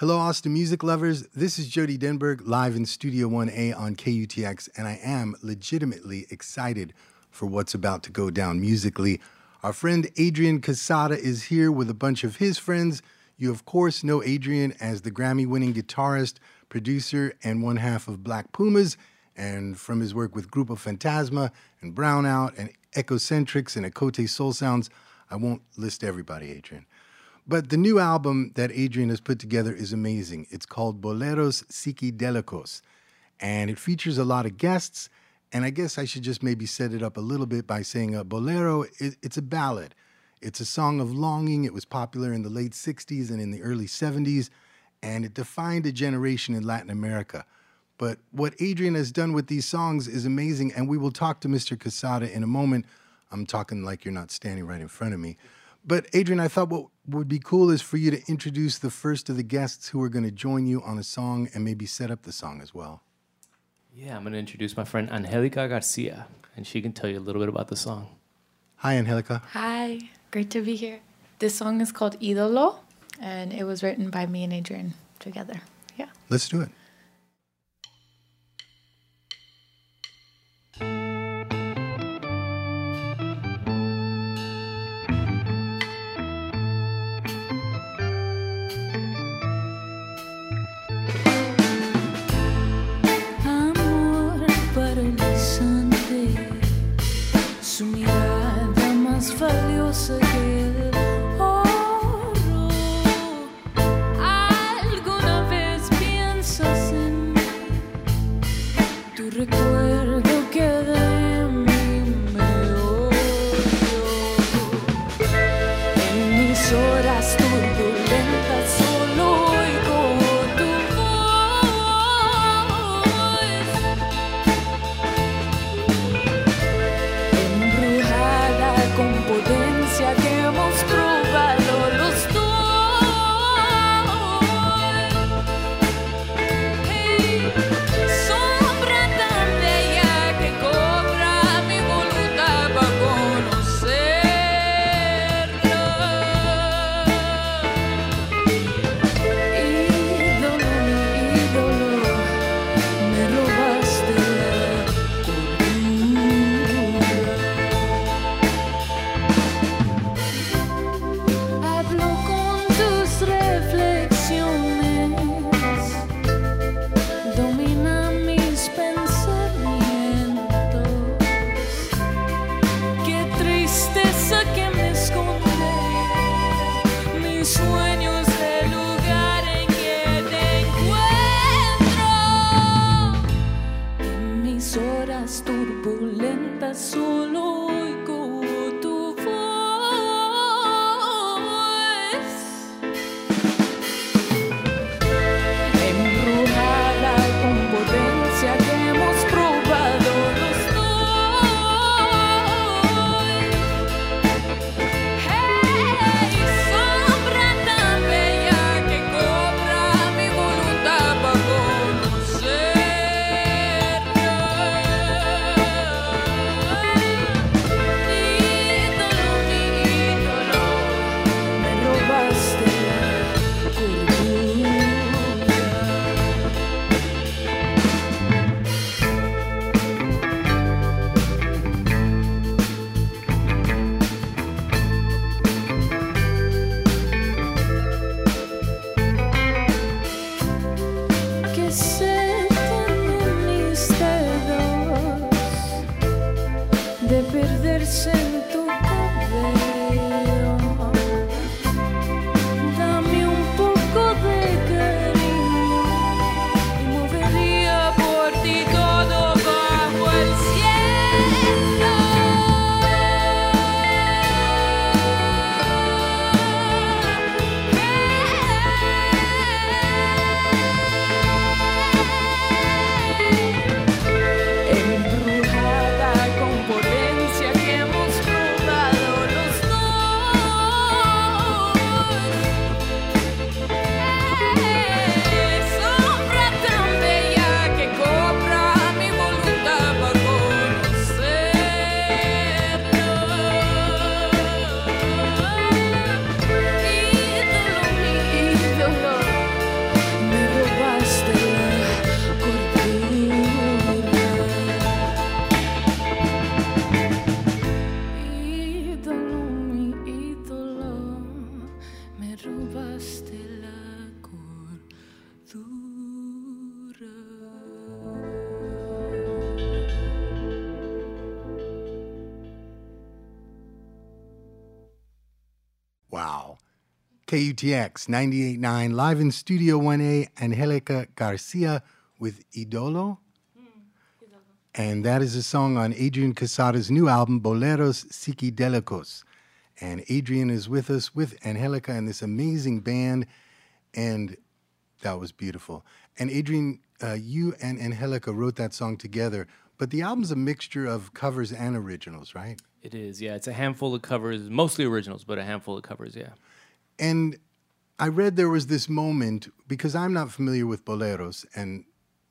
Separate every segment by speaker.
Speaker 1: Hello, Austin music lovers. This is Jody Denberg live in Studio 1A on KUTX, and I am legitimately excited for what's about to go down musically. Our friend Adrian Quesada is here with a bunch of his friends. You, of course, know Adrian as the Grammy winning guitarist, producer, and one half of Black Pumas, and from his work with Grupo Fantasma and Brownout and Echocentrics and Ocote Soul Sounds. I won't list everybody, Adrian. But the new album that Adrian has put together is amazing. It's called Boleros Psicodélicos, and it features a lot of guests. And I guess I should just maybe set it up a little bit by saying a bolero, it's a ballad. It's a song of longing. It was popular in the late 60s and in the early 70s, and it defined a generation in Latin America. But what Adrian has done with these songs is amazing, and we will talk to Mr. Quesada in a moment. I'm talking like you're not standing right in front of me. But Adrian, I thought what would be cool is for you to introduce the first of the guests who are going to join you on a song and maybe set up the song as well.
Speaker 2: Yeah, I'm going to introduce my friend Angelica Garcia, and she can tell you a little bit about the song.
Speaker 1: Hi, Angelica.
Speaker 3: Hi, great to be here. This song is called Idolo, and it was written by me and Adrian together. Yeah.
Speaker 1: Let's do it.
Speaker 4: Con potencia que
Speaker 1: KUTX 98.9, live in Studio 1A, Angelica Garcia with Idolo. And that is a song on Adrian Quesada's new album, Boleros Psicodélicos. And Adrian is with us with Angelica and this amazing band. And that was beautiful. And Adrian, uh, you and Angelica wrote that song together, but the album's a mixture of covers and originals, right?
Speaker 2: It is, yeah. It's a handful of covers, mostly originals, but a handful of covers, yeah.
Speaker 1: And I read there was this moment because I'm not familiar with boleros and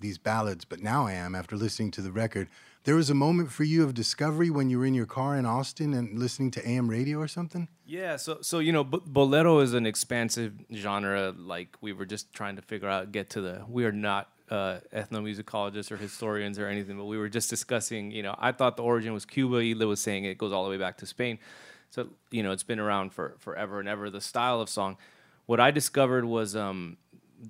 Speaker 1: these ballads, but now I am after listening to the record. There was a moment for you of discovery when you were in your car in Austin and listening to AM radio or something?
Speaker 2: Yeah, so so you know, bolero is an expansive genre. Like we were just trying to figure out, get to the. We are not uh, ethnomusicologists or historians or anything, but we were just discussing. You know, I thought the origin was Cuba. Ile was saying it goes all the way back to Spain. So you know, it's been around for forever and ever. The style of song. What I discovered was um,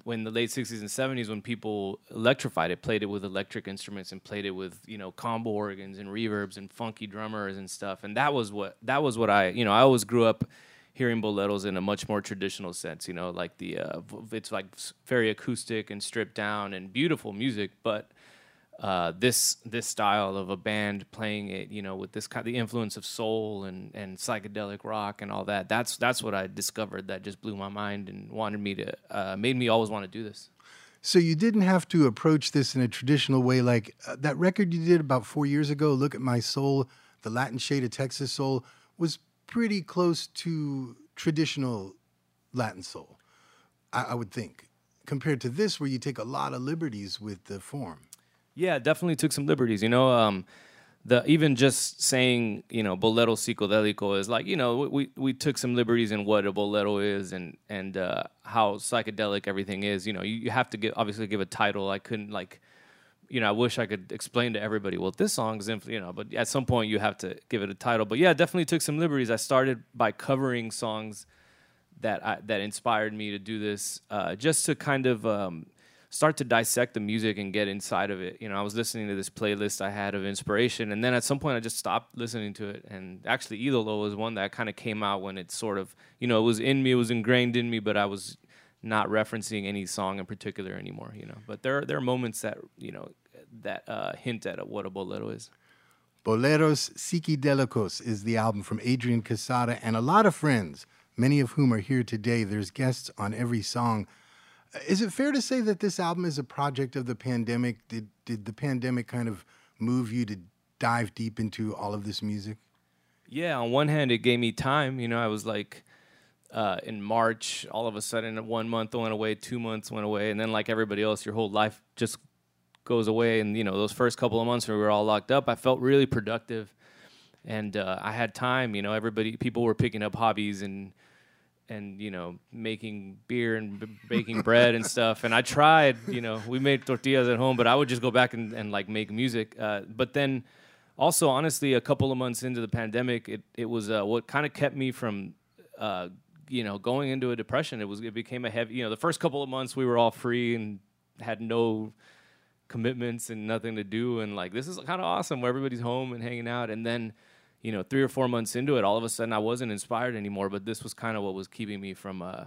Speaker 2: when the late 60s and 70s when people electrified it played it with electric instruments and played it with you know combo organs and reverbs and funky drummers and stuff and that was what that was what i you know i always grew up hearing boleros in a much more traditional sense you know like the uh, it's like very acoustic and stripped down and beautiful music but uh, this this style of a band playing it, you know, with this kind of the influence of soul and, and psychedelic rock and all that. That's that's what I discovered that just blew my mind and wanted me to uh, made me always want to do this.
Speaker 1: So you didn't have to approach this in a traditional way, like uh, that record you did about four years ago. Look at my soul, the Latin shade of Texas soul was pretty close to traditional Latin soul, I, I would think, compared to this, where you take a lot of liberties with the form.
Speaker 2: Yeah, definitely took some liberties. You know, um, the even just saying you know bolero psicodelico is like you know we we took some liberties in what a bolero is and and uh, how psychedelic everything is. You know, you, you have to give obviously give a title. I couldn't like. You know, I wish I could explain to everybody. Well, this song's, inf-, you know, but at some point you have to give it a title. But yeah, definitely took some liberties. I started by covering songs that I, that inspired me to do this, uh, just to kind of um, start to dissect the music and get inside of it. You know, I was listening to this playlist I had of inspiration, and then at some point I just stopped listening to it. And actually, Idolo was one that kind of came out when it sort of, you know, it was in me, it was ingrained in me, but I was not referencing any song in particular anymore. You know, but there there are moments that you know that uh, hint at what a bolero is.
Speaker 1: Boleros Psicodélicos is the album from Adrian Quesada and a lot of friends, many of whom are here today. There's guests on every song. Is it fair to say that this album is a project of the pandemic? Did did the pandemic kind of move you to dive deep into all of this music?
Speaker 2: Yeah, on one hand, it gave me time. You know, I was like uh, in March, all of a sudden, one month went away, two months went away, and then like everybody else, your whole life just goes away. And you know, those first couple of months when we were all locked up, I felt really productive, and uh, I had time. You know, everybody, people were picking up hobbies and and you know making beer and b- baking bread and stuff. And i tried you know we made tortillas at home but i would just go back and, and like make music uh, but then also honestly a couple of months into the pandemic it, it was uh, what kind of kept me from uh, you know going into a depression. It was it became a heavy you know the first couple of months we were all free and had no commitments and nothing to do. And like this is kind of awesome where everybody's home and hanging out. And then you know, three or four months into it, all of a sudden I wasn't inspired anymore. But this was kind of what was keeping me from, uh,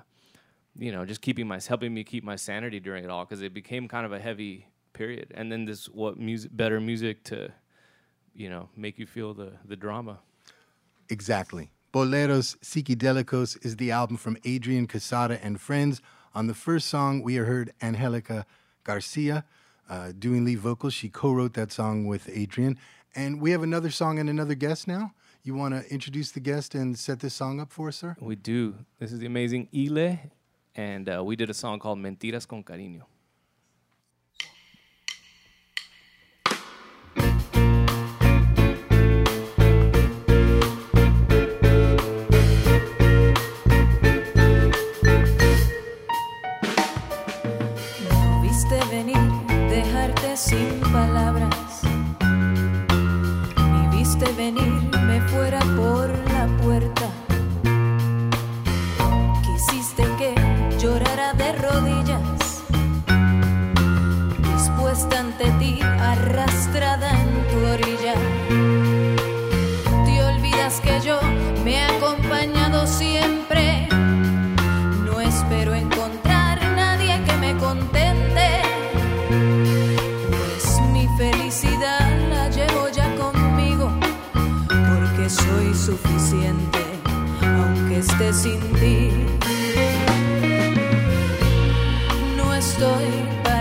Speaker 2: you know, just keeping my helping me keep my sanity during it all because it became kind of a heavy period. And then this what music, better music to, you know, make you feel the the drama.
Speaker 1: Exactly. Boleros Psicodélicos is the album from Adrian Quesada and friends. On the first song, we heard Angelica Garcia uh, doing lead vocals. She co wrote that song with Adrian. And we have another song and another guest now. You want to introduce the guest and set this song up for us, sir?
Speaker 2: We do. This is the amazing Ile, and uh, we did a song called Mentiras con Cariño.
Speaker 4: que yo me aunque esté sin ti. No estoy para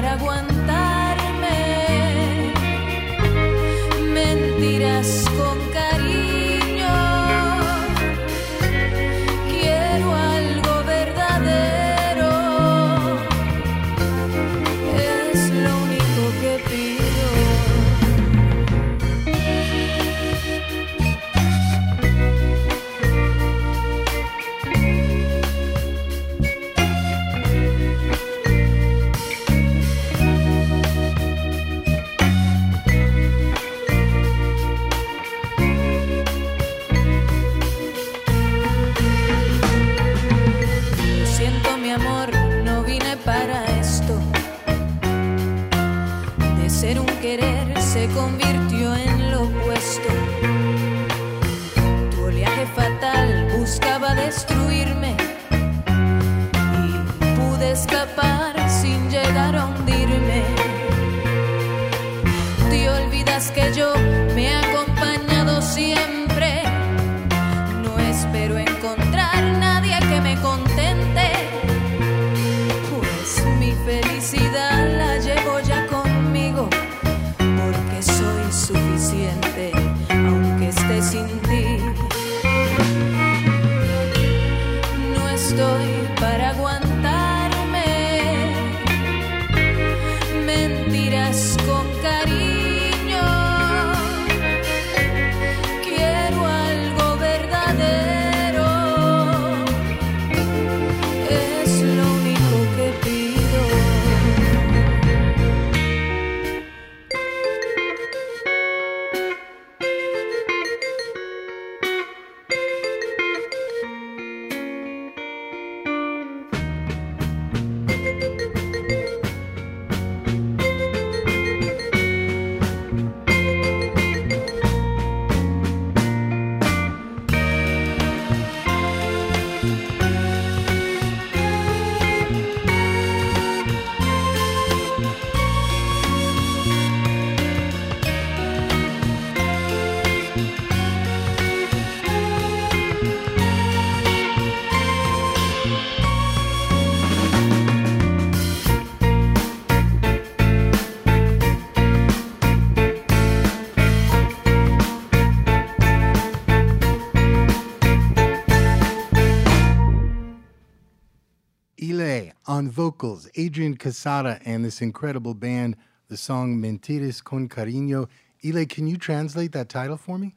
Speaker 1: on vocals, Adrian Quesada and this incredible band, the song Mentiras con Cariño. Ile, can you translate that title for me?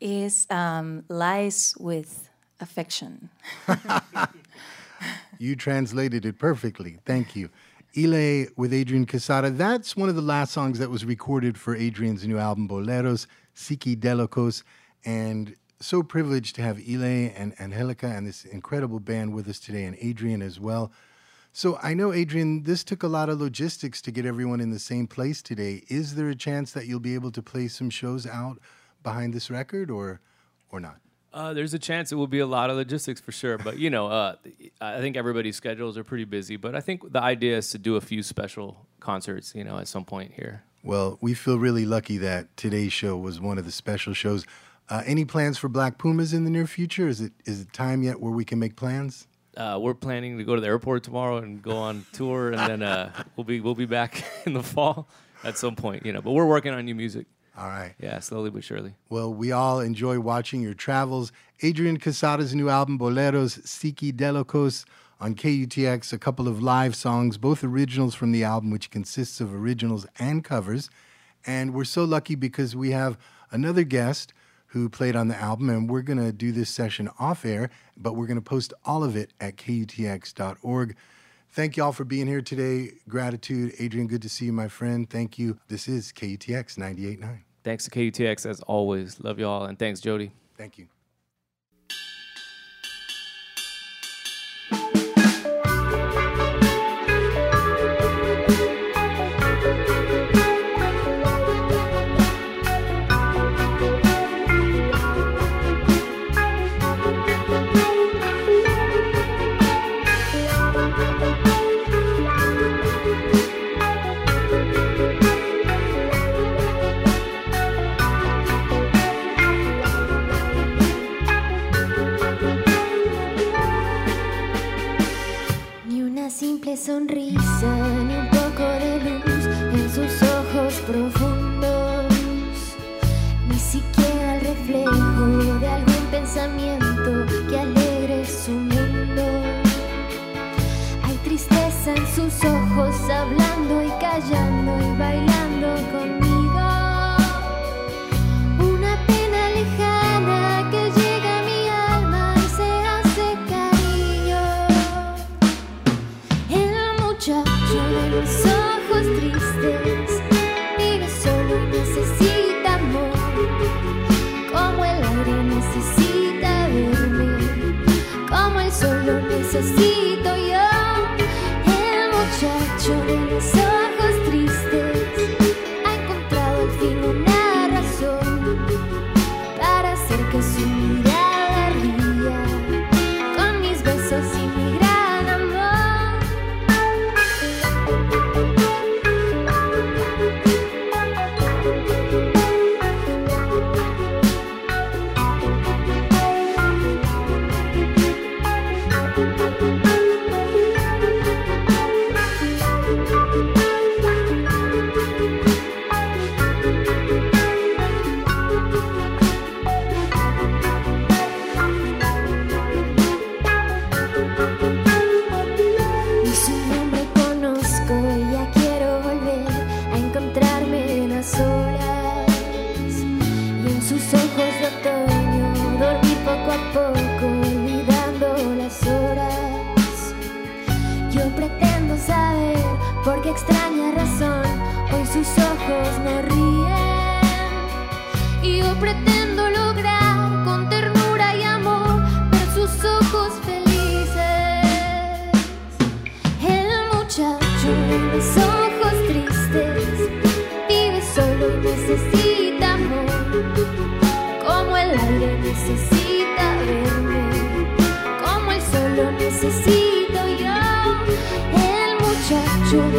Speaker 5: is um, lies with affection.
Speaker 1: You translated it perfectly. Thank you. Ile with Adrian Quesada. That's one of the last songs that was recorded for Adrian's new album, Boleros, Psicodélicos. And so privileged to have Ile and Angelica and this incredible band with us today, and Adrian as well. So I know, Adrian, this took a lot of logistics to get everyone in the same place today. Is there a chance that you'll be able to play some shows out behind this record or or not?
Speaker 2: Uh, there's a chance it will be a lot of logistics for sure, but you know, uh, I think everybody's schedules are pretty busy. But I think the idea is to do a few special concerts, you know, at some point here.
Speaker 1: Well, we feel really lucky that today's show was one of the special shows. Uh, any plans for Black Pumas in the near future? Is it is it time yet where we can make plans?
Speaker 2: Uh, we're planning to go to the airport tomorrow and go on tour, and then uh, we'll be we'll be back in the fall at some point, you know. But we're working on new music.
Speaker 1: All right.
Speaker 2: Yeah, slowly but surely.
Speaker 1: Well, we all enjoy watching your travels. Adrian Quesada's new album, Boleros Psicodélicos, on KUTX, a couple of live songs, both originals from the album, which consists of originals and covers. And we're so lucky because we have another guest who played on the album, and we're going to do this session off air, but we're going to post all of it at KUTX.org. Thank you all for being here today. Gratitude. Adrian, good to see you, my friend. Thank you. This is KUTX 98.9.
Speaker 2: Thanks to KUTX as always. Love y'all, and thanks, Jody.
Speaker 1: Thank you.
Speaker 6: Tristeza en sus ojos, hablando y callando encontrado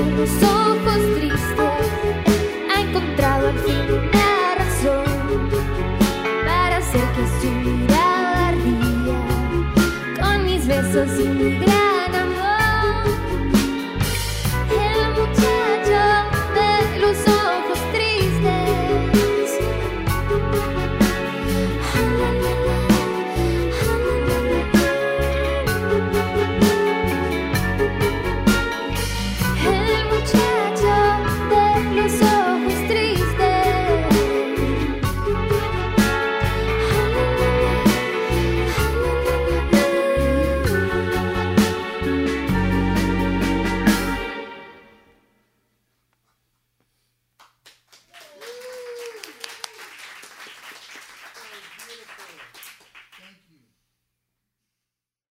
Speaker 6: muchacho